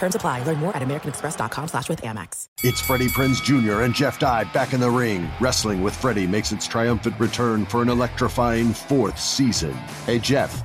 Terms apply. Learn more at americanexpress.com slash with Amex. It's Freddie Prinze Jr. and Jeff Dye back in the ring. Wrestling with Freddie makes its triumphant return for an electrifying fourth season. Hey, Jeff.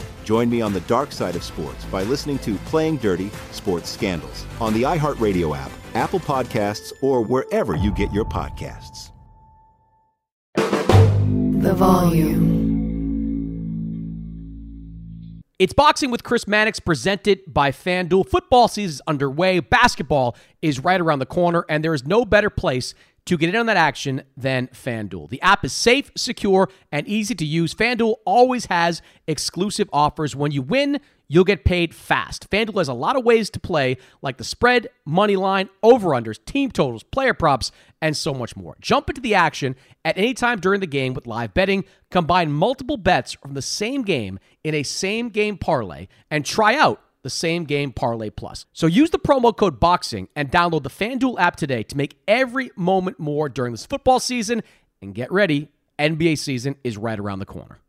Join me on the dark side of sports by listening to Playing Dirty Sports Scandals on the iHeartRadio app, Apple Podcasts, or wherever you get your podcasts. The volume. It's Boxing with Chris Mannix presented by FanDuel. Football season is underway. Basketball is right around the corner, and there is no better place to get in on that action than FanDuel. The app is safe, secure, and easy to use. FanDuel always has exclusive offers. When you win, you'll get paid fast. FanDuel has a lot of ways to play, like the spread, money line, over-unders, team totals, player props, and so much more. Jump into the action at any time during the game with live betting. Combine multiple bets from the same game in a same game parlay and try out the same game parlay plus. So use the promo code BOXING and download the FanDuel app today to make every moment more during this football season. And get ready, NBA season is right around the corner.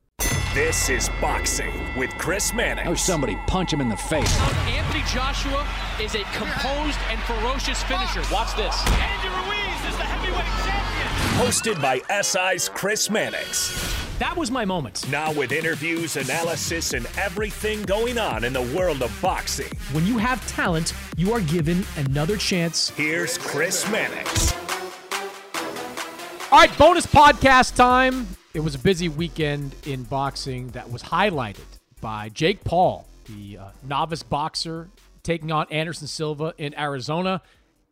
This is Boxing with Chris Mannix. Oh, somebody punch him in the face. Anthony Joshua is a composed and ferocious finisher. Watch this. Andy Ruiz is the heavyweight champion. Hosted by SI's Chris Mannix. That was my moment. Now with interviews, analysis, and everything going on in the world of boxing. When you have talent, you are given another chance. Here's Chris Mannix. All right, bonus podcast time. It was a busy weekend in boxing that was highlighted by Jake Paul, the uh, novice boxer, taking on Anderson Silva in Arizona.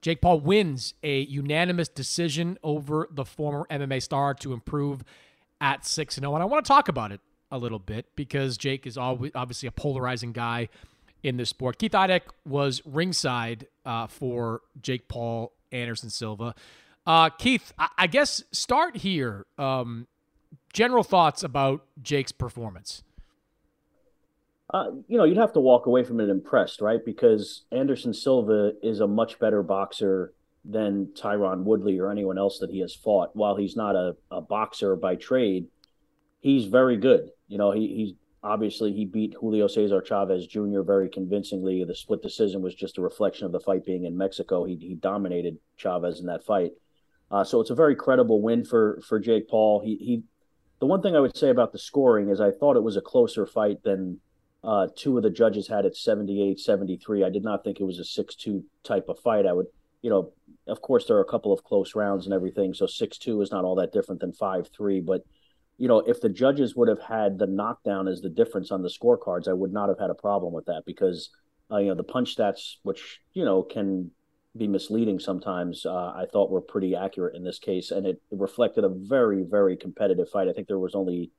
Jake Paul wins a unanimous decision over the former MMA star to improve at 6 0. And I want to talk about it a little bit because Jake is always, obviously a polarizing guy in this sport. Keith Idec was ringside uh, for Jake Paul, Anderson Silva. Uh, Keith, I, I, guess start here. Um, general thoughts about Jake's performance. Uh, you know, you'd have to walk away from it impressed, right? Because Anderson Silva is a much better boxer than Tyron Woodley or anyone else that he has fought. While he's not a, a boxer by trade, he's very good. You know, he, he's obviously he beat Julio Cesar Chavez Jr. very convincingly. The split decision was just a reflection of the fight being in Mexico. He, he dominated Chavez in that fight. Uh, so it's a very credible win for for Jake Paul. He he. The one thing I would say about the scoring is I thought it was a closer fight than uh, two of the judges had at 78 73. I did not think it was a 6 2 type of fight. I would, you know, of course, there are a couple of close rounds and everything. So 6 2 is not all that different than 5 3. But, you know, if the judges would have had the knockdown as the difference on the scorecards, I would not have had a problem with that because, uh, you know, the punch stats, which, you know, can be misleading sometimes, uh, I thought were pretty accurate in this case. And it, it reflected a very, very competitive fight. I think there was only.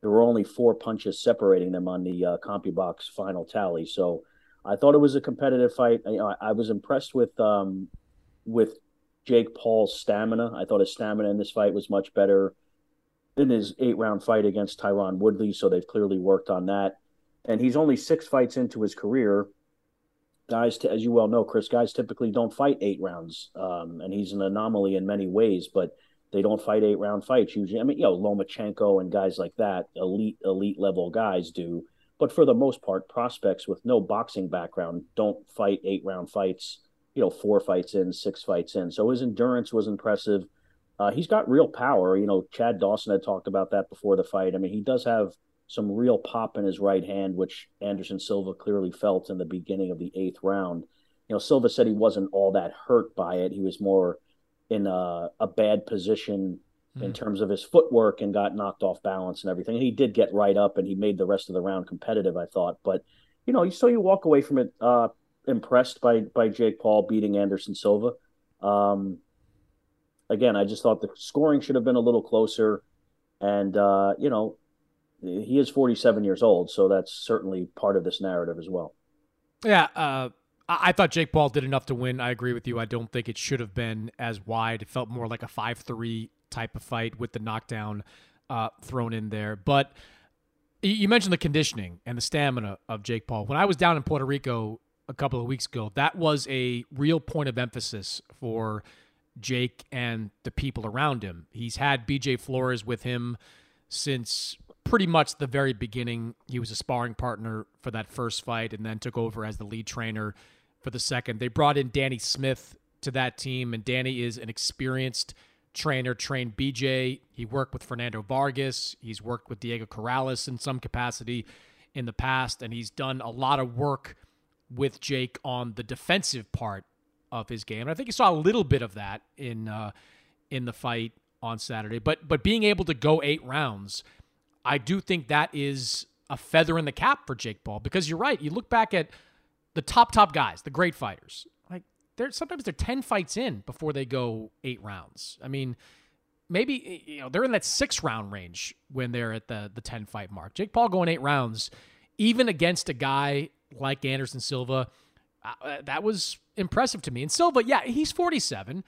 There were only four punches separating them on the uh, CompuBox final tally. So I thought it was a competitive fight. I, I was impressed with um, with Jake Paul's stamina. I thought his stamina in this fight was much better than his eight round fight against Tyron Woodley. So they've clearly worked on that. And he's only six fights into his career. Guys, t- as you well know, Chris, guys typically don't fight eight rounds. Um, and he's an anomaly in many ways, but they don't fight eight round fights usually. I mean, you know, Lomachenko and guys like that, elite, elite level guys do But for the most part, prospects with no boxing background don't fight eight round fights, you know, four fights in, six fights in. So his endurance was impressive. Uh, he's got real power. You know, Chad Dawson had talked about that before the fight. I mean, he does have some real pop in his right hand, which Anderson Silva clearly felt in the beginning of the eighth round. You know, Silva said he wasn't all that hurt by it. He was more in a, a bad position mm. in hmm. terms of his footwork and got knocked off balance and everything. And he did get right up and he made the rest of the round competitive, I thought. But, you know, so you walk away from it uh, impressed by by Jake Paul beating Anderson Silva. Um, again, I just thought the scoring should have been a little closer. And, uh, you know, he is 47 years old, so that's certainly part of this narrative as well. Yeah, uh, I thought Jake Paul did enough to win. I agree with you. I don't think it should have been as wide. It felt more like a 5 3 type of fight with the knockdown uh, thrown in there. But you mentioned the conditioning and the stamina of Jake Paul. When I was down in Puerto Rico a couple of weeks ago, that was a real point of emphasis for Jake and the people around him. He's had BJ Flores with him since pretty much the very beginning. He was a sparring partner for that first fight and then took over as the lead trainer for the second. They brought in Danny Smith to that team, and Danny is an experienced trainer, trained BJ. He worked with Fernando Vargas. He's worked with Diego Corrales in some capacity in the past, and he's done a lot of work with Jake on the defensive part of his game. And I think you saw a little bit of that in uh, in the fight on Saturday. But but being able to go eight rounds, I do think that is a feather in the cap for Jake Paul because you're right. You look back at the top top guys, the great fighters. Like they're sometimes they're ten fights in before they go eight rounds. I mean, maybe you know they're in that six round range when they're at the the ten fight mark. Jake Paul going eight rounds, even against a guy like Anderson Silva, uh, that was impressive to me. And Silva, yeah, he's 47,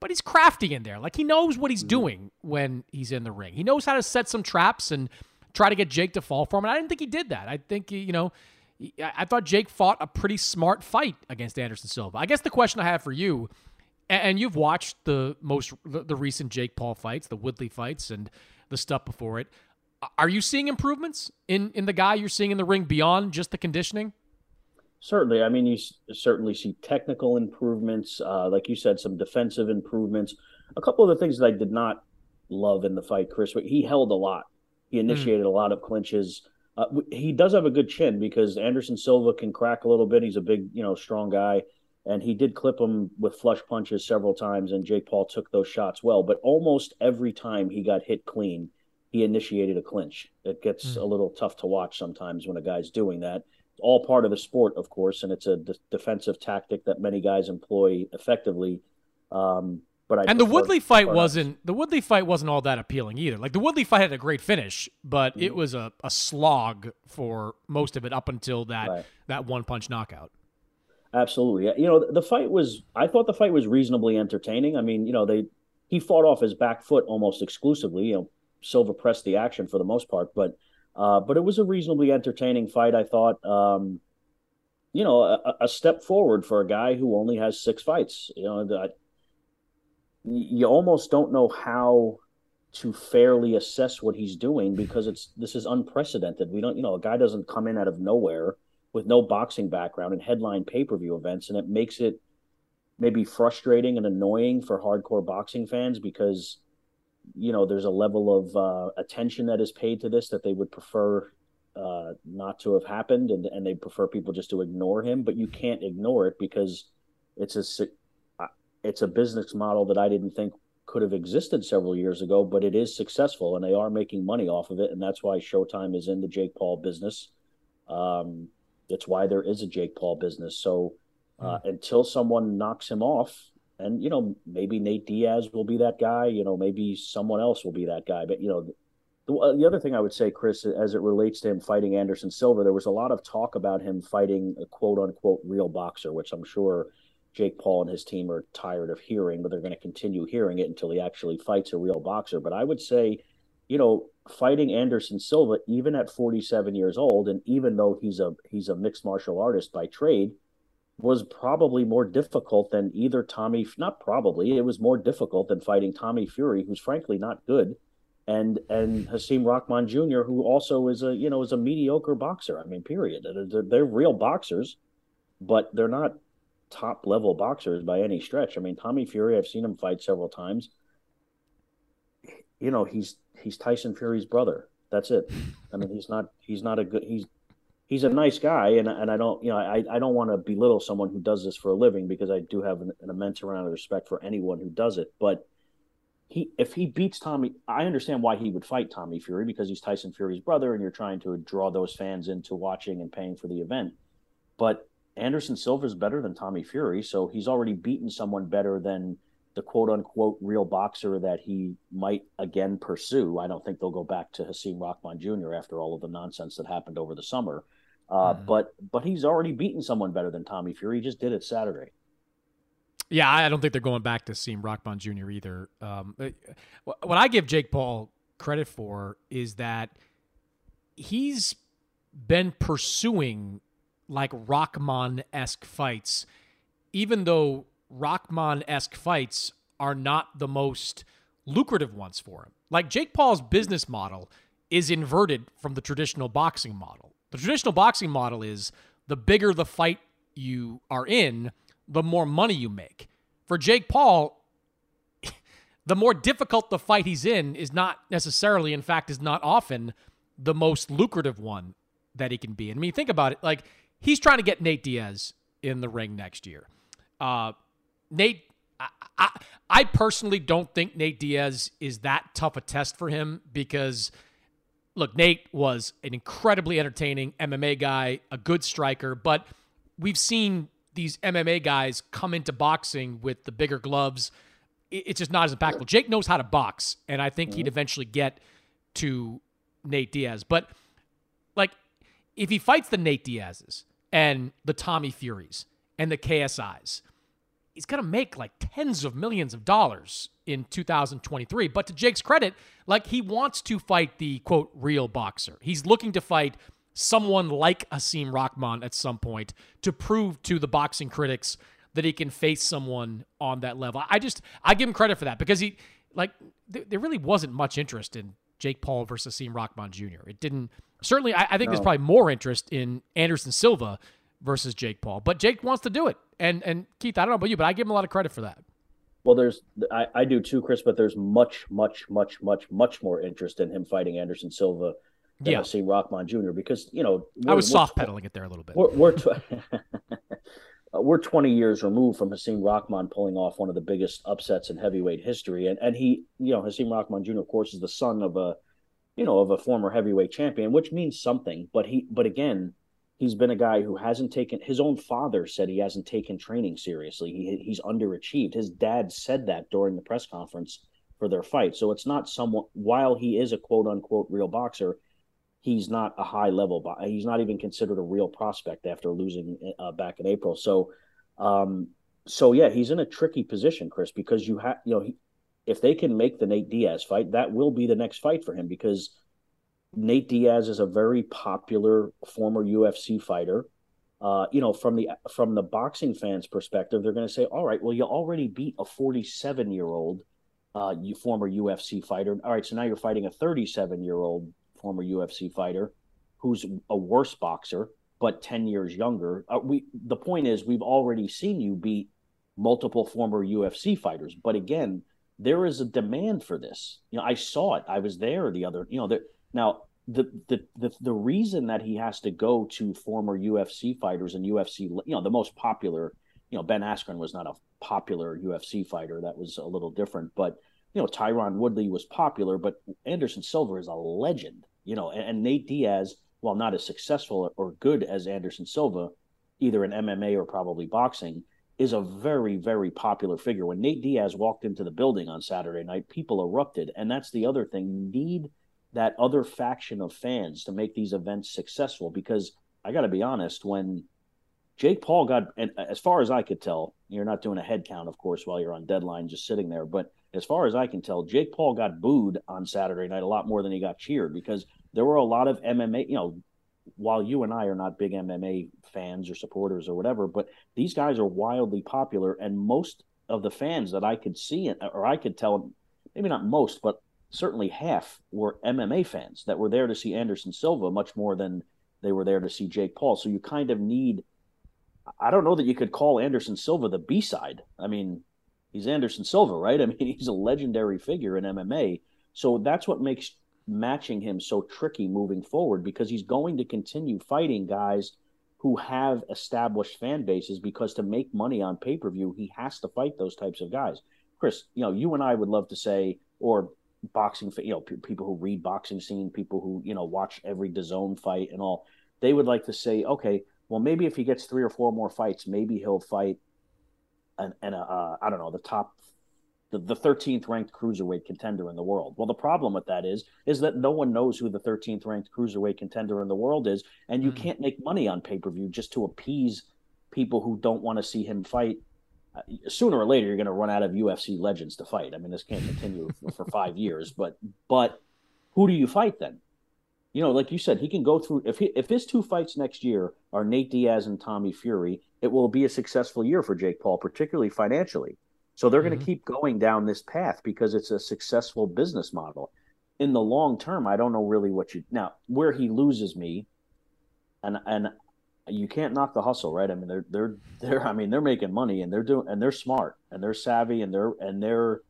but he's crafty in there. Like he knows what he's mm-hmm. doing when he's in the ring. He knows how to set some traps and try to get Jake to fall for him. And I didn't think he did that. I think you know I thought Jake fought a pretty smart fight against Anderson Silva. I guess the question I have for you, and you've watched the most the recent Jake Paul fights, the Woodley fights, and the stuff before it. Are you seeing improvements in in the guy you're seeing in the ring beyond just the conditioning? Certainly, I mean you certainly see technical improvements, uh, like you said, some defensive improvements. A couple of the things that I did not love in the fight, Chris, but he held a lot. He hmm. initiated mm. a lot of clinches. Uh, he does have a good chin because Anderson Silva can crack a little bit. He's a big, you know, strong guy, and he did clip him with flush punches several times. And Jake Paul took those shots well, but almost every time he got hit clean, he initiated a clinch. It gets mm. a little tough to watch sometimes when a guy's doing that. All part of the sport, of course, and it's a de- defensive tactic that many guys employ effectively. Um, but I and the Woodley fight wasn't the Woodley fight wasn't all that appealing either. Like the Woodley fight had a great finish, but mm-hmm. it was a, a slog for most of it up until that right. that one punch knockout. Absolutely, you know the fight was. I thought the fight was reasonably entertaining. I mean, you know they he fought off his back foot almost exclusively. You know, Silva pressed the action for the most part, but uh, but it was a reasonably entertaining fight. I thought. Um, you know, a, a, step forward for a guy who only has six fights. You know, you almost don't know how to fairly assess what he's doing because it's this is unprecedented. We don't, you know, a guy doesn't come in out of nowhere with no boxing background and headline pay per view events, and it makes it maybe frustrating and annoying for hardcore boxing fans because you know there's a level of uh, attention that is paid to this that they would prefer uh, not to have happened, and and they prefer people just to ignore him. But you can't ignore it because it's a it's a business model that I didn't think could have existed several years ago, but it is successful and they are making money off of it. And that's why Showtime is in the Jake Paul business. Um, it's why there is a Jake Paul business. So uh, mm. until someone knocks him off, and you know maybe Nate Diaz will be that guy, you know maybe someone else will be that guy. But you know the, uh, the other thing I would say, Chris, as it relates to him fighting Anderson Silva, there was a lot of talk about him fighting a quote unquote real boxer, which I'm sure Jake Paul and his team are tired of hearing, but they're going to continue hearing it until he actually fights a real boxer. But I would say, you know, fighting Anderson Silva, even at 47 years old, and even though he's a he's a mixed martial artist by trade, was probably more difficult than either Tommy. Not probably, it was more difficult than fighting Tommy Fury, who's frankly not good. and and Hasim Rahman Jr., who also is a you know is a mediocre boxer. I mean, period. They're, they're real boxers, but they're not top level boxers by any stretch. I mean, Tommy Fury, I've seen him fight several times. You know, he's he's Tyson Fury's brother. That's it. I mean, he's not he's not a good he's he's a nice guy, and and I don't you know I I don't want to belittle someone who does this for a living because I do have an, an immense amount of respect for anyone who does it, but he if he beats Tommy, I understand why he would fight Tommy Fury because he's Tyson Fury's brother, and you're trying to draw those fans into watching and paying for the event. But Anderson Silva is better than Tommy Fury, so he's already beaten someone better than the quote unquote real boxer that he might again pursue. I don't think they'll go back to Hasim Rahman Jr. after all of the nonsense that happened over the summer. Uh, mm. But but he's already beaten someone better than Tommy Fury. He just did it Saturday. Yeah, I don't think they're going back to Hasim Rahman Jr. either. Um, what I give Jake Paul credit for is that he's been pursuing like Rahman esque fights, even though Rahman esque fights are not the most lucrative ones for him. Like Jake Paul's business model is inverted from the traditional boxing model. The traditional boxing model is the bigger the fight you are in, the more money you make. For Jake Paul, the more difficult the fight he's in is not necessarily, in fact, is not often the most lucrative one that he can be. I mean, think about it. Like, he's trying to get Nate Diaz in the ring next year. Uh, Nate, I, I, I personally don't think Nate Diaz is that tough a test for him because, look, Nate was an incredibly entertaining MMA guy, a good striker, but we've seen these MMA guys come into boxing with the bigger gloves. It's just not as impactful. Jake knows how to box, and I think he'd mm-hmm. eventually get to Nate Diaz. But like, if he fights the Nate Diaz's and the Tommy Furies and the KSIs, he's going to make like tens of millions of dollars in 2023. But to Jake's credit, like he wants to fight the quote real boxer. He's looking to fight someone like Hasim Rahman at some point to prove to the boxing critics that he can face someone on that level. I just I give him credit for that because he like th- there really wasn't much interest in Jake Paul versus Hasim Rahman Jr. It didn't certainly I, I think no. there's probably more interest in Anderson Silva versus Jake Paul. But Jake wants to do it. And and Keith, I don't know about you, but I give him a lot of credit for that. Well, there's I, I do too, Chris, but there's much, much, much, much, much more interest in him fighting Anderson Silva than yeah. Hasim Rahman Jr. because you know I was soft pedaling it there a little bit. We're we're, tw- we're 20 years removed from Hasim Rahman pulling off one of the biggest upsets in heavyweight history, and and he you know Hasim Rahman Jr. of course is the son of a you know of a former heavyweight champion, which means something. But he but again. He's been a guy who hasn't taken his own father said he hasn't taken training seriously. He, he's underachieved. His dad said that during the press conference for their fight. So it's not someone while he is a quote unquote real boxer, he's not a high level. He's not even considered a real prospect after losing uh, back in April. So, um, so yeah, he's in a tricky position, Chris, because you have, you know, he, if they can make the Nate Diaz fight, that will be the next fight for him because Nate Diaz is a very popular former UFC fighter. Uh, you know, from the from the boxing fans' perspective, they're going to say, "All right, well, you already beat a 47 year old, uh, you former UFC fighter. All right, so now you're fighting a 37 year old former UFC fighter, who's a worse boxer but 10 years younger. Uh, we the point is we've already seen you beat multiple former UFC fighters, but again, there is a demand for this. You know, I saw it. I was there the other, you know, there now the, the the the reason that he has to go to former UFC fighters and UFC, you know, the most popular, you know, Ben Askren was not a popular UFC fighter. That was a little different, but you know, Tyron Woodley was popular, but Anderson Silva is a legend you know, and, and Nate Diaz, while not as successful or good as Anderson Silva, either in MMA or probably boxing, is a very, very popular figure. When Nate Diaz walked into the building on Saturday night, people erupted. And that's the other thing. You need that other faction of fans to make these events successful because I got to be honest, when Jake Paul got, and as far as I could tell, you're not doing a head count, of course, while you're on deadline, just sitting there. But as far as I can tell, Jake Paul got booed on Saturday night a lot more than he got cheered because there were a lot of MMA, you know, while you and I are not big MMA fans or supporters or whatever, but these guys are wildly popular. And most of the fans that I could see, or I could tell, maybe not most, but certainly half were MMA fans that were there to see Anderson Silva much more than they were there to see Jake Paul. So you kind of need. I don't know that you could call Anderson Silva the B side. I mean, he's Anderson Silva, right? I mean, he's a legendary figure in MMA. So that's what makes matching him so tricky moving forward because he's going to continue fighting guys who have established fan bases because to make money on pay per view, he has to fight those types of guys. Chris, you know, you and I would love to say, or boxing, you know, p- people who read boxing scene, people who you know watch every DAZN fight and all, they would like to say, okay, well, maybe if he gets three or four more fights, maybe he'll fight an, an uh, I don't know, the top, the, the 13th ranked cruiserweight contender in the world. Well, the problem with that is, is that no one knows who the 13th ranked cruiserweight contender in the world is, and you mm. can't make money on pay per view just to appease people who don't want to see him fight uh, sooner or later you're going to run out of UFC legends to fight. I mean, this can't continue for five years. But but who do you fight then? You know, like you said, he can go through. If he, if his two fights next year are Nate Diaz and Tommy Fury, it will be a successful year for Jake Paul, particularly financially. So they're mm-hmm. going to keep going down this path because it's a successful business model. In the long term, I don't know really what you now where he loses me, and and you can't knock the hustle, right? I mean, they're they're they're I mean they're making money and they're doing and they're smart and they're savvy and they're and they're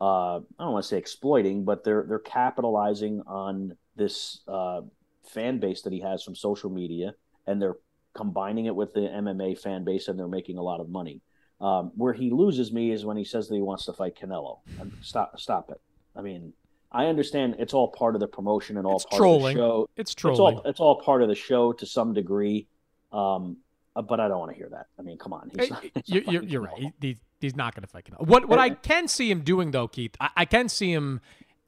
uh, I don't want to say exploiting, but they're they're capitalizing on this uh, fan base that he has from social media, and they're combining it with the MMA fan base, and they're making a lot of money. Um, where he loses me is when he says that he wants to fight Canelo. Stop, stop it. I mean, I understand it's all part of the promotion and all it's part trolling. of the show. It's trolling. It's all, it's all part of the show to some degree. Um, uh, but I don't want to hear that. I mean, come on. He's not, he's you're, you're, right. He, he's not going to fight Canelo. What what I can see him doing though, Keith, I, I can see him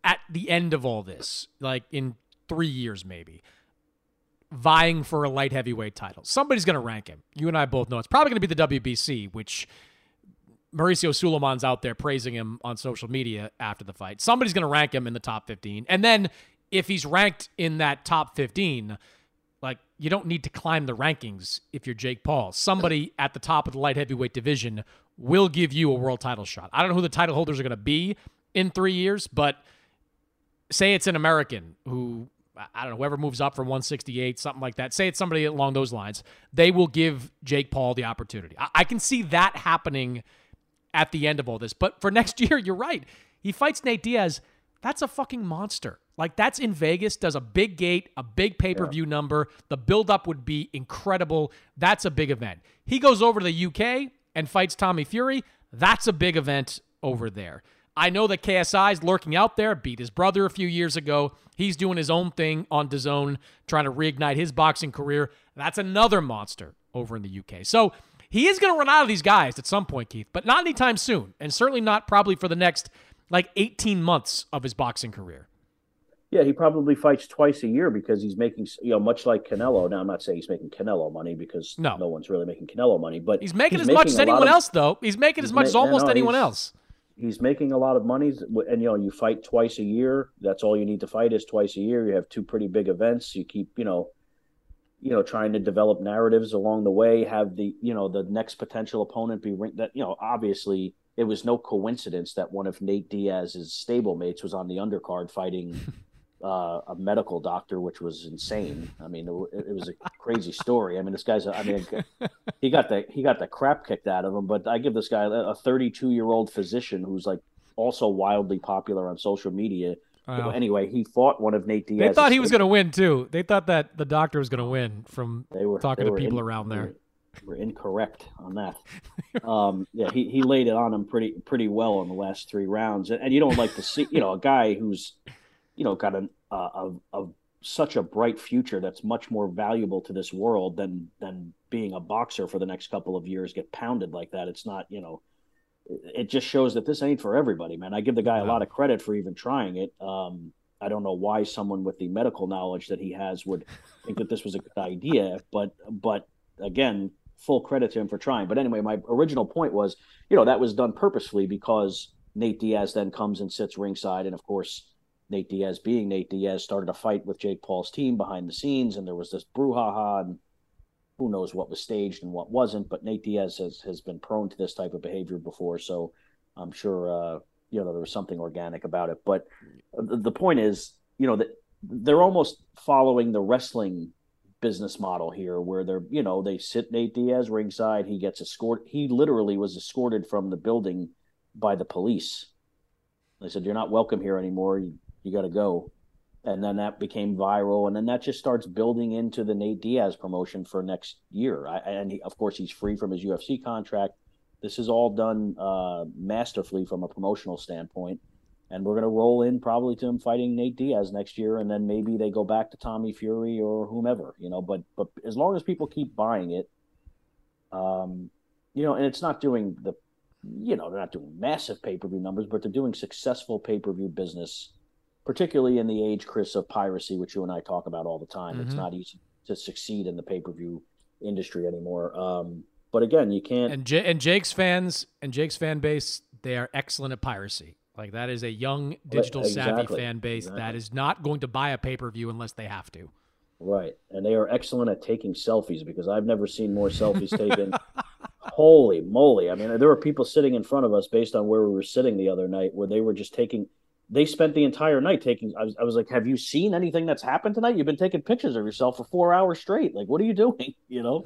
at the end of all this, like in three years maybe, vying for a light heavyweight title. Somebody's going to rank him. You and I both know it's probably going to be the WBC, which Mauricio Sulaiman's out there praising him on social media after the fight. Somebody's going to rank him in the top 15. And then if he's ranked in that top 15, like you don't need to climb the rankings if you're Jake Paul. Somebody at the top of the light heavyweight division will give you a world title shot. I don't know who the title holders are going to be in 3 years, but say it's an American who I don't know, whoever moves up from 168, something like that. Say it's somebody along those lines. They will give Jake Paul the opportunity. I, I can see that happening at the end of all this. But for next year, you're right. He fights Nate Diaz. That's a fucking monster. Like that's in Vegas, does a big gate, a big pay per view yeah. number. The buildup would be incredible. That's a big event. He goes over to the UK and fights Tommy Fury. That's a big event over there. I know that KSI is lurking out there, beat his brother a few years ago. He's doing his own thing on DAZN, trying to reignite his boxing career. That's another monster over in the UK. So he is going to run out of these guys at some point, Keith, but not anytime soon, and certainly not probably for the next like 18 months of his boxing career. Yeah, he probably fights twice a year because he's making, you know, much like Canelo. Now, I'm not saying he's making Canelo money because no, no one's really making Canelo money, but he's making he's as making much as anyone of, else, though. He's making as much ma- as almost no, anyone else. He's making a lot of money, and you know, you fight twice a year. That's all you need to fight is twice a year. You have two pretty big events. You keep, you know, you know, trying to develop narratives along the way. Have the, you know, the next potential opponent be that, you know, obviously it was no coincidence that one of Nate Diaz's stablemates was on the undercard fighting uh, a medical doctor, which was insane. I mean, it, it was a crazy story. I mean, this guy's, I mean, he got the he got the crap kicked out of him. But I give this guy a 32 year old physician who's like also wildly popular on social media. Wow. Anyway, he fought one of Nate Diaz. They thought he was going to win too. They thought that the doctor was going to win from they were, talking they to people in, around there. We're incorrect on that. um, yeah, he, he laid it on him pretty pretty well in the last three rounds, and, and you don't like to see you know a guy who's you know got an, uh, a, a such a bright future that's much more valuable to this world than than being a boxer for the next couple of years get pounded like that. It's not you know it just shows that this ain't for everybody, man. I give the guy a lot of credit for even trying it. Um, I don't know why someone with the medical knowledge that he has would think that this was a good idea, but but again, full credit to him for trying. But anyway, my original point was, you know, that was done purposefully because Nate Diaz then comes and sits ringside, and of course, Nate Diaz, being Nate Diaz, started a fight with Jake Paul's team behind the scenes, and there was this brouhaha, and who knows what was staged and what wasn't. But Nate Diaz has has been prone to this type of behavior before, so I'm sure uh, you know there was something organic about it. But the point is, you know that they're almost following the wrestling business model here, where they're you know they sit Nate Diaz ringside, he gets escorted. He literally was escorted from the building by the police. They said, "You're not welcome here anymore. You, you got to go." And then that became viral, and then that just starts building into the Nate Diaz promotion for next year. I, and he, of course, he's free from his UFC contract. This is all done uh, masterfully from a promotional standpoint, and we're going to roll in probably to him fighting Nate Diaz next year, and then maybe they go back to Tommy Fury or whomever, you know. But but as long as people keep buying it, um, you know, and it's not doing the you know, they're not doing massive pay per view numbers, but they're doing successful pay per view business, particularly in the age, Chris, of piracy, which you and I talk about all the time. Mm-hmm. It's not easy to succeed in the pay per view industry anymore. Um, but again, you can't. And, J- and Jake's fans and Jake's fan base, they are excellent at piracy. Like that is a young digital savvy fan base exactly. that is not going to buy a pay per view unless they have to. Right, and they are excellent at taking selfies because I've never seen more selfies taken Holy moly. I mean, there were people sitting in front of us based on where we were sitting the other night where they were just taking, they spent the entire night taking. I was, I was like, have you seen anything that's happened tonight? You've been taking pictures of yourself for four hours straight. Like, what are you doing? You know?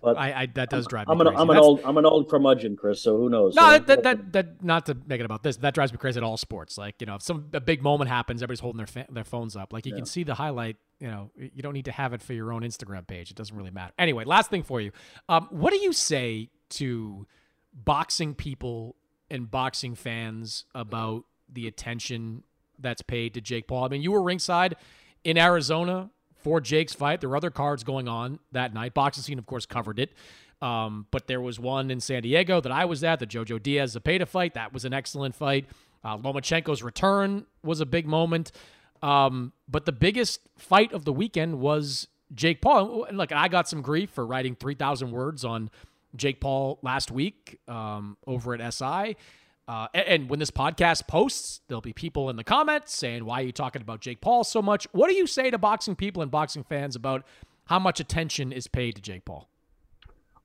But I, I that does drive I'm, me I'm, an, I'm an old I'm an old curmudgeon, Chris. So who knows? No, so, that, that, that that not to make it about this. That drives me crazy at all sports. Like you know, if some a big moment happens, everybody's holding their fa- their phones up. Like you yeah. can see the highlight. You know, you don't need to have it for your own Instagram page. It doesn't really matter. Anyway, last thing for you. Um, what do you say to boxing people and boxing fans about the attention that's paid to Jake Paul. I mean, you were ringside in Arizona for Jake's fight. There were other cards going on that night. Boxing scene, of course, covered it. Um, but there was one in San Diego that I was at, the Jojo Diaz Zepeda fight. That was an excellent fight. Uh, Lomachenko's return was a big moment. Um, but the biggest fight of the weekend was Jake Paul. And look, I got some grief for writing 3,000 words on Jake Paul last week um, over at SI. Uh, and, and, when this podcast posts, there'll be people in the comments saying, Why are you talking about Jake Paul so much? What do you say to boxing people and boxing fans about how much attention is paid to Jake Paul?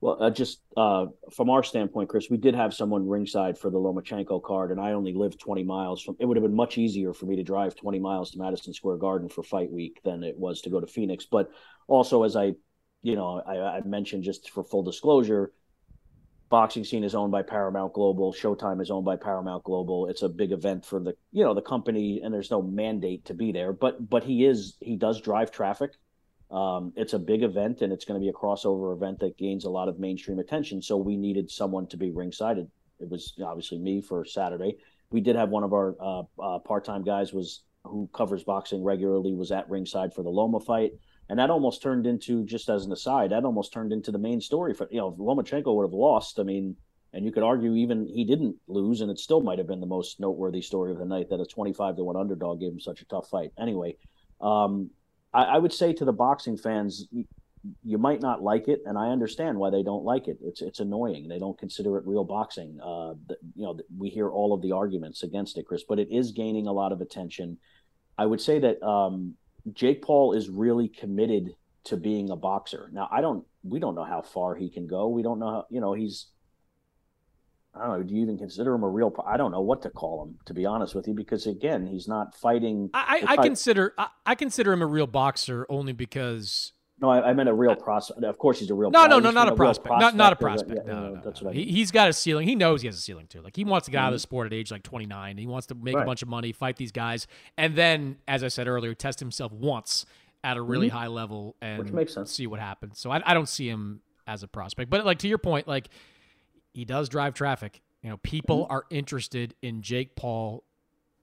Well, uh, just uh, from our standpoint, Chris, we did have someone ringside for the Lomachenko card, and I only live 20 miles from. It would have been much easier for me to drive 20 miles to Madison Square Garden for fight week than it was to go to Phoenix. But also, as I, you know, I, I mentioned just for full disclosure, boxing scene is owned by Paramount Global. Showtime is owned by Paramount Global. It's a big event for the you know the company, and there's no mandate to be there. But but he is he does drive traffic. Um, it's a big event, and it's going to be a crossover event that gains a lot of mainstream attention. So we needed someone to be ringside. It was obviously me for Saturday. We did have one of our uh, uh, part-time guys was who covers boxing regularly was at ringside for the Loma fight and that almost turned into just as an aside that almost turned into the main story for you know if lomachenko would have lost i mean and you could argue even he didn't lose and it still might have been the most noteworthy story of the night that a 25 to 1 underdog gave him such a tough fight. Anyway um, I, I, would say to the boxing fans you, might not like it and i understand why they don't like it. It's it's annoying. They don't consider it real boxing. Uh, the, you know we hear all of the arguments against it chris but it is gaining a lot of attention. I would say that um, Jake Paul is really committed to being a boxer. Now, I don't, we don't know how far he can go. We don't know how, you know, he's, I don't know. Do you even consider him a real? I don't know what to call him, to be honest with you, because again, he's not fighting. I, I, I consider I, I, consider him a real boxer only because. No, I, I meant a real prospect. Of course, he's a real. No, no, no, not a, prospect. prospect. Not not a prospect. Yeah, no, no, no, that's what I mean. He, has got a ceiling. He knows he has a ceiling too. Like he wants to get mm-hmm. out of the sport at age like 29. He wants to make right. a bunch of money, fight these guys, and then, as I said earlier, test himself once at a really mm-hmm. high level and see what happens. So I, I don't see him as a prospect. But like to your point, like he does drive traffic. You know, people mm-hmm. are interested in Jake Paul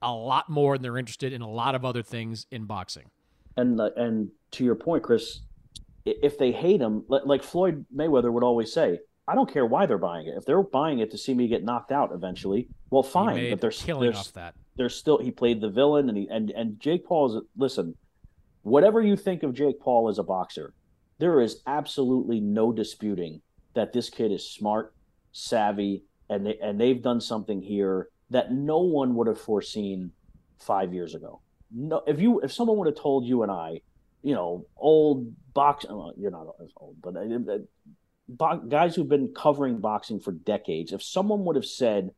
a lot more than they're interested in a lot of other things in boxing. And uh, and to your point, Chris, if they hate him, like Floyd Mayweather would always say, I don't care why they're buying it. If they're buying it to see me get knocked out eventually, well, fine. But they're killing off that. They're still he played the villain, and he and and Jake Paul is listen whatever you think of Jake Paul as a boxer, there is absolutely no disputing that this kid is smart, savvy, and they, and they've done something here that no one would have foreseen five years ago. No, if you if someone would have told you and I, you know, old box, well, you're not as old, but uh, uh guys who've been covering boxing for decades, if someone would have said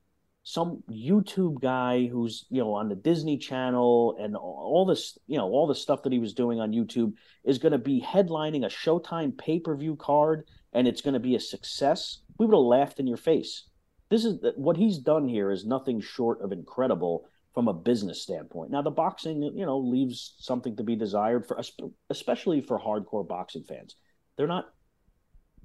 some YouTube guy who's you know on the Disney Channel and all this you know all the stuff that he was doing on YouTube is going to be headlining a Showtime pay per view card and it's going to be a success, we would have laughed in your face. This is what he's done here is nothing short of incredible from a business standpoint. Now the boxing you know leaves something to be desired for especially for hardcore boxing fans. They're not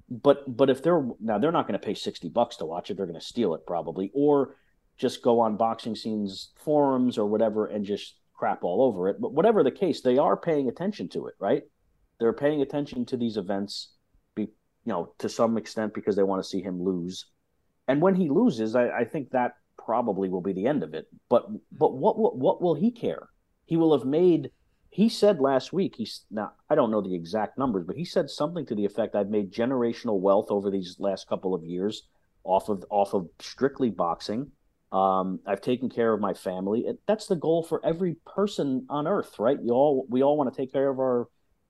but but if they're now they're not going to pay 60 bucks to watch it they're going to steal it probably or just go on boxing scenes forums or whatever and just crap all over it. But whatever the case, they are paying attention to it, right? They're paying attention to these events, be you know, to some extent because they want to see him lose. And when he loses, I, I think that probably will be the end of it. But but what what what will he care? He will have made. He said last week. He's now I don't know the exact numbers, but he said something to the effect: "I've made generational wealth over these last couple of years off of off of strictly boxing." Um, I've taken care of my family. That's the goal for every person on earth, right? You all we all want to take care of our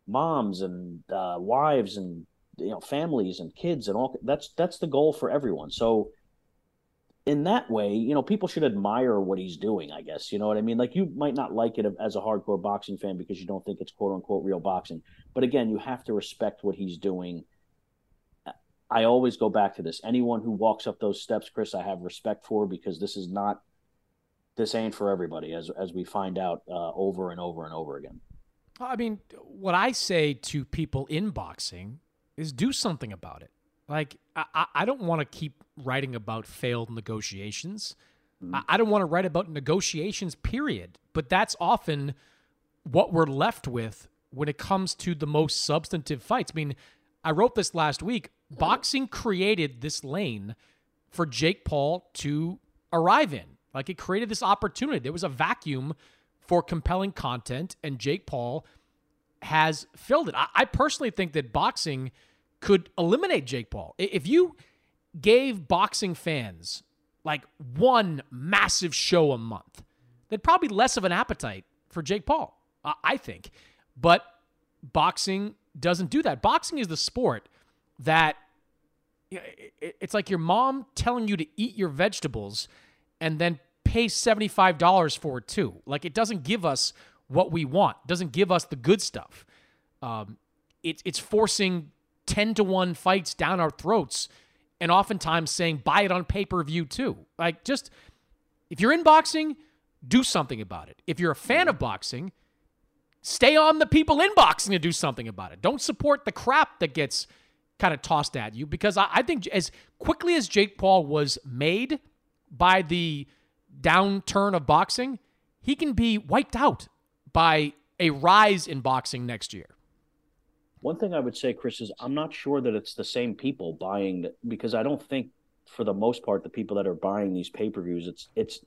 moms and uh, wives and you know families and kids and all. That's that's the goal for everyone. So in that way, you know, people should admire what he's doing. I guess you know what I mean. Like you might not like it as a hardcore boxing fan because you don't think it's quote unquote real boxing, but again, you have to respect what he's doing I always go back to this. Anyone who walks up those steps, Chris, I have respect for because this is not this ain't for everybody as as we find out uh, over and over and over again. I mean, what I say to people in boxing is do something about it. Like I, I don't want to keep writing about failed negotiations. Mm-hmm. I, I don't want to write about negotiations, period. But that's often what we're left with when it comes to the most substantive fights. I mean, I wrote this last week boxing created this lane for Jake Paul to arrive in. Like it created this opportunity. There was a vacuum for compelling content, and Jake Paul has filled it. I, I personally think that boxing could eliminate Jake Paul. If you gave boxing fans like one massive show a month, they'd probably less of an appetite for Jake Paul, I think. But boxing doesn't do that. Boxing is the sport that it's like your mom telling you to eat your vegetables and then pay $75 for it too. Like it doesn't give us what we want, doesn't give us the good stuff. Um, it, it's forcing 10 to 1 fights down our throats and oftentimes saying buy it on pay per view too. Like just if you're in boxing, do something about it. If you're a fan of boxing, stay on the people in boxing to do something about it. Don't support the crap that gets kind of tossed at you because I, I think as quickly as Jake Paul was made by the downturn of boxing, he can be wiped out by a rise in boxing next year. One thing I would say, Chris, is I'm not sure that it's the same people buying because I don't think, for the most part, the people that are buying these pay per views, it's it's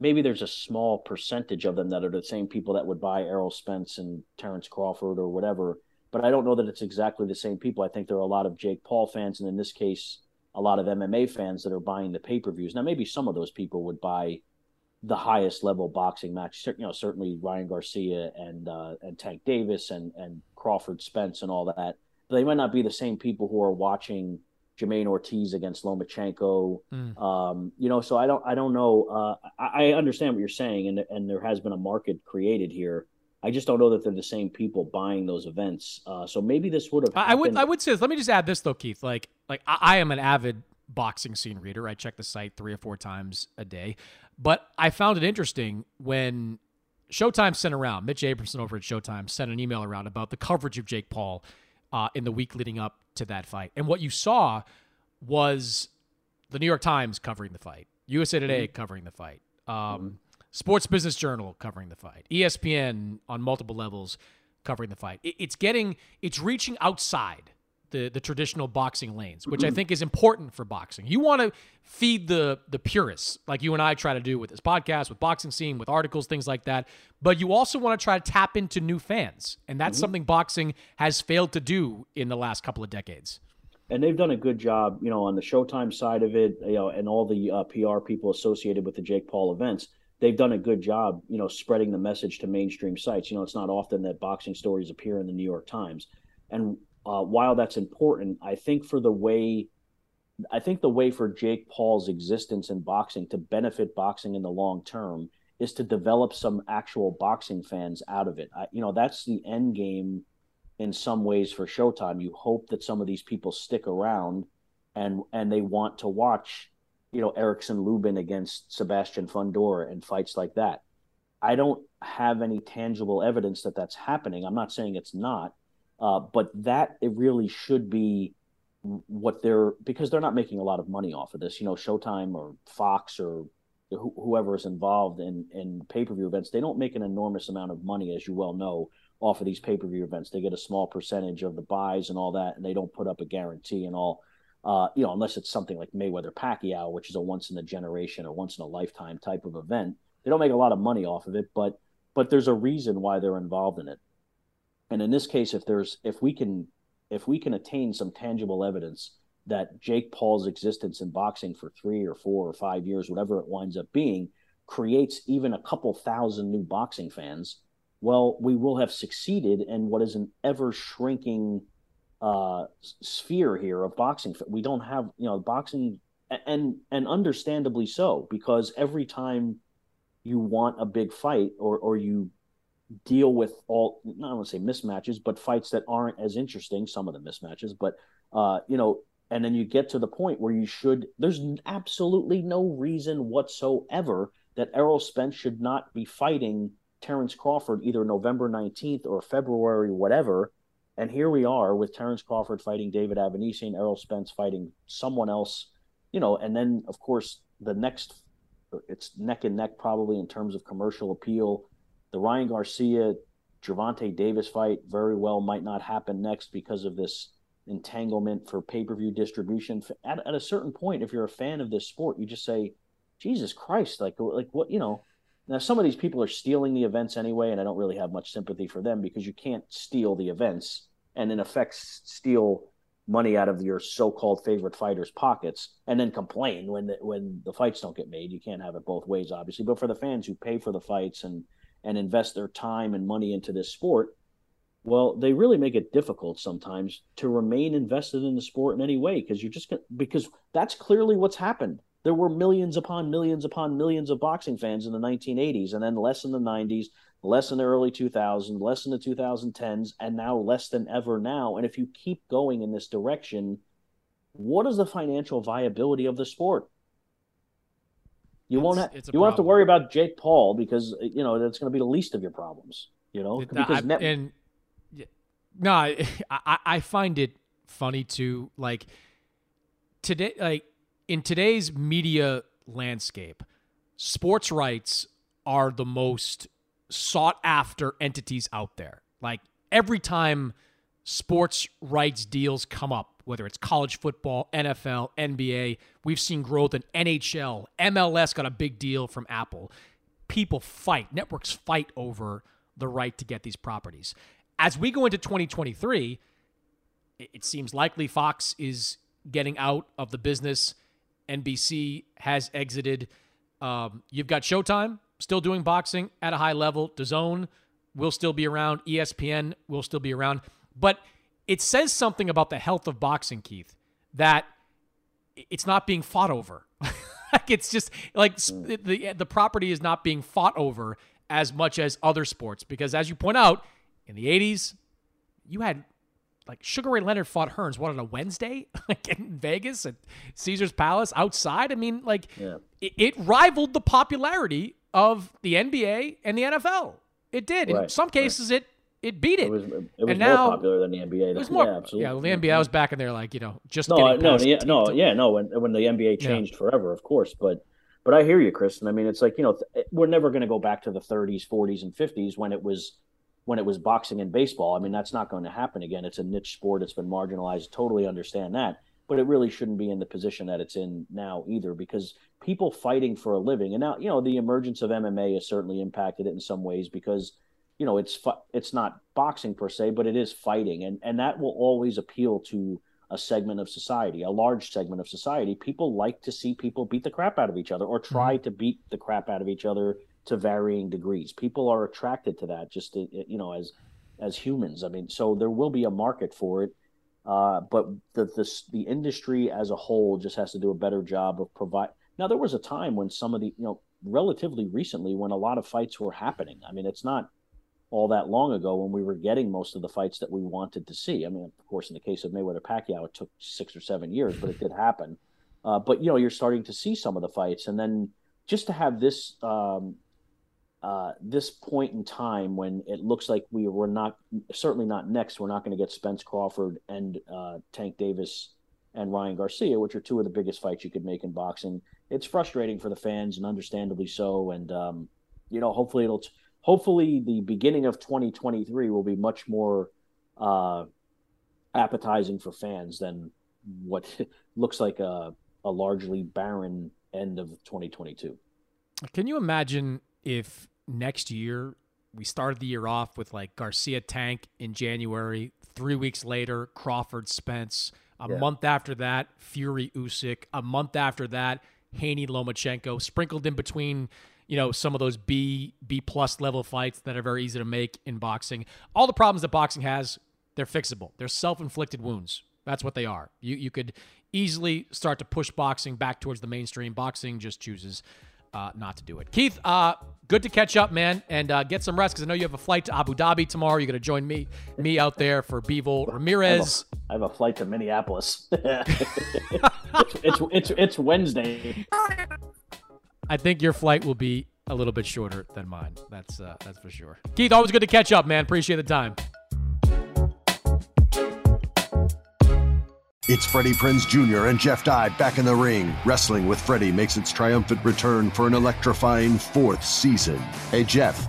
maybe there's a small percentage of them that are the same people that would buy Errol Spence and Terrence Crawford or whatever but I don't know that it's exactly the same people. I think there are a lot of Jake Paul fans, and in this case, a lot of MMA fans that are buying the pay per views. Now, maybe some of those people would buy the highest level boxing match. You know, certainly Ryan Garcia and uh, and Tank Davis and and Crawford Spence and all that. They might not be the same people who are watching Jamaine Ortiz against Lomachenko. Mm. Um, you know, so I don't I don't know. Uh, I, I understand what you're saying, and and there has been a market created here. I just don't know that they're the same people buying those events. Uh, so maybe this would have. I would. I would say. This. Let me just add this though, Keith. Like, like I, I, am an avid boxing scene reader. I check the site three or four times a day, but I found it interesting when Showtime sent around. Mitch Abramson over at Showtime sent an email around about the coverage of Jake Paul uh, in the week leading up to that fight, and what you saw was the New York Times covering the fight, USA Today mm-hmm. covering the fight. Um, mm-hmm Sports Business Journal covering the fight, ESPN on multiple levels covering the fight. it's getting, it's reaching outside the the traditional boxing lanes, which I mm-hmm. think is important for boxing. You want to feed the the purists, like you and I try to do with this podcast, with boxing scene, with articles, things like that. But you also want to try to tap into new fans, and that's mm-hmm. something boxing has failed to do in the last couple of decades. And they've done a good job, you know, on the Showtime side of it, you know, and all the uh, PR people associated with the Jake Paul events they've done a good job, you know, spreading the message to mainstream sites. You know, it's not often that boxing stories appear in the New York Times, and uh, while that's important, I think for the way I think the way for Jake Paul's existence in boxing to benefit boxing in the long term is to develop some actual boxing fans out of it. I, you know, that's the end game in some ways for Showtime. You hope that some of these people stick around and and they want to watch, you know, Erickson Lubin against Sebastian Fundora and fights like that. I don't have any tangible evidence that that's happening. I'm not saying it's not, uh, but that it really should be what they're because they're not making a lot of money off of this. You know, Showtime or Fox or wh- whoever is involved in in pay per view events, they don't make an enormous amount of money, as you well know, off of these pay per view events. They get a small percentage of the buys and all that, and they don't put up a guarantee and all. Uh, you know, unless it's something like Mayweather Pacquiao, which is a once in a generation or once in a lifetime type of event, they don't make a lot of money off of it. But but there's a reason why they're involved in it. And in this case, if there's if we can if we can attain some tangible evidence that Jake Paul's existence in boxing for three or four or five years, whatever it winds up being, creates even a couple thousand new boxing fans, well, we will have succeeded in what is an ever shrinking uh, sphere here of boxing. We don't have, you know, boxing, and and understandably so, because every time you want a big fight or or you deal with all not want to say mismatches, but fights that aren't as interesting. Some of the mismatches, but uh, you know, and then you get to the point where you should. There's absolutely no reason whatsoever that Errol Spence should not be fighting Terrence Crawford either November nineteenth or February whatever. And here we are with Terrence Crawford fighting David Avanesyan, Errol Spence fighting someone else, you know, and then of course the next it's neck and neck probably in terms of commercial appeal the Ryan Garcia Gervonta Davis fight very well might not happen next because of this entanglement for pay per view distribution. At, at a certain point, if you're a fan of this sport, you just say, Jesus Christ, like like what you know. Now some of these people are stealing the events anyway, and I don't really have much sympathy for them because you can't steal the events and in effect steal money out of your so-called favorite fighters' pockets and then complain when the, when the fights don't get made. You can't have it both ways, obviously. But for the fans who pay for the fights and and invest their time and money into this sport, well, they really make it difficult sometimes to remain invested in the sport in any way because you're just gonna, because that's clearly what's happened. There were millions upon millions upon millions of boxing fans in the 1980s, and then less in the 90s, less in the early 2000s, less in the 2010s, and now less than ever now. And if you keep going in this direction, what is the financial viability of the sport? You won't have you problem. won't have to worry about Jake Paul because you know that's going to be the least of your problems. You know, because net- and no, I, I find it funny to like today, like in today's media landscape, sports rights are the most sought after entities out there. Like every time sports rights deals come up, whether it's college football, NFL, NBA. We've seen growth in NHL. MLS got a big deal from Apple. People fight, networks fight over the right to get these properties. As we go into 2023, it seems likely Fox is getting out of the business. NBC has exited. Um, you've got Showtime still doing boxing at a high level. DAZN will still be around. ESPN will still be around. But it says something about the health of boxing, Keith, that it's not being fought over. like it's just like the the property is not being fought over as much as other sports because as you point out in the 80s you had like Sugar Ray Leonard fought Hearns what on a Wednesday like in Vegas at Caesar's Palace outside I mean like yeah. it, it, rivaled the popularity of the NBA and the NFL it did right. in some cases right. it it beat it. It was, it was more now, popular than the NBA. It was more, yeah, absolutely. Yeah, well, the NBA was back in there, like you know, just no, no, yeah, no, yeah, no. When when the NBA changed yeah. forever, of course, but but I hear you, Chris, and I mean, it's like you know, we're never going to go back to the 30s, 40s, and 50s when it was when it was boxing and baseball. I mean, that's not going to happen again. It's a niche sport. It's been marginalized. Totally understand that, but it really shouldn't be in the position that it's in now either, because people fighting for a living, and now you know, the emergence of MMA has certainly impacted it in some ways because you know it's it's not boxing per se but it is fighting and and that will always appeal to a segment of society a large segment of society people like to see people beat the crap out of each other or try mm-hmm. to beat the crap out of each other to varying degrees people are attracted to that just to, you know as as humans i mean so there will be a market for it Uh, but the, the the industry as a whole just has to do a better job of provide. Now there was a time when some of the you know relatively recently when a lot of fights were happening. I mean, it's not all that long ago when we were getting most of the fights that we wanted to see. I mean, of course, in the case of Mayweather Pacquiao, it took six or seven years, but it did happen. Uh, but you know, you're starting to see some of the fights, and then just to have this um, uh, this point in time when it looks like we were not certainly not next. We're not going to get Spence Crawford and uh, Tank Davis and Ryan Garcia, which are two of the biggest fights you could make in boxing. It's frustrating for the fans, and understandably so. And um, you know, hopefully it'll. Hopefully, the beginning of 2023 will be much more uh, appetizing for fans than what looks like a, a largely barren end of 2022. Can you imagine if next year we started the year off with like Garcia Tank in January, three weeks later, Crawford Spence, a yeah. month after that, Fury Usyk, a month after that, Haney Lomachenko, sprinkled in between you know some of those B B plus level fights that are very easy to make in boxing. All the problems that boxing has, they're fixable. They're self inflicted wounds. That's what they are. You you could easily start to push boxing back towards the mainstream. Boxing just chooses uh, not to do it. Keith, uh, good to catch up, man, and uh, get some rest because I know you have a flight to Abu Dhabi tomorrow. You're going to join me me out there for Bivol Ramirez. I have, a, I have a flight to Minneapolis. it's, it's, it's, it's Wednesday. I think your flight will be a little bit shorter than mine. That's uh, that's for sure. Keith, always good to catch up, man. Appreciate the time. It's Freddie Prinze Jr. and Jeff Dye back in the ring. Wrestling with Freddie makes its triumphant return for an electrifying fourth season. Hey, Jeff.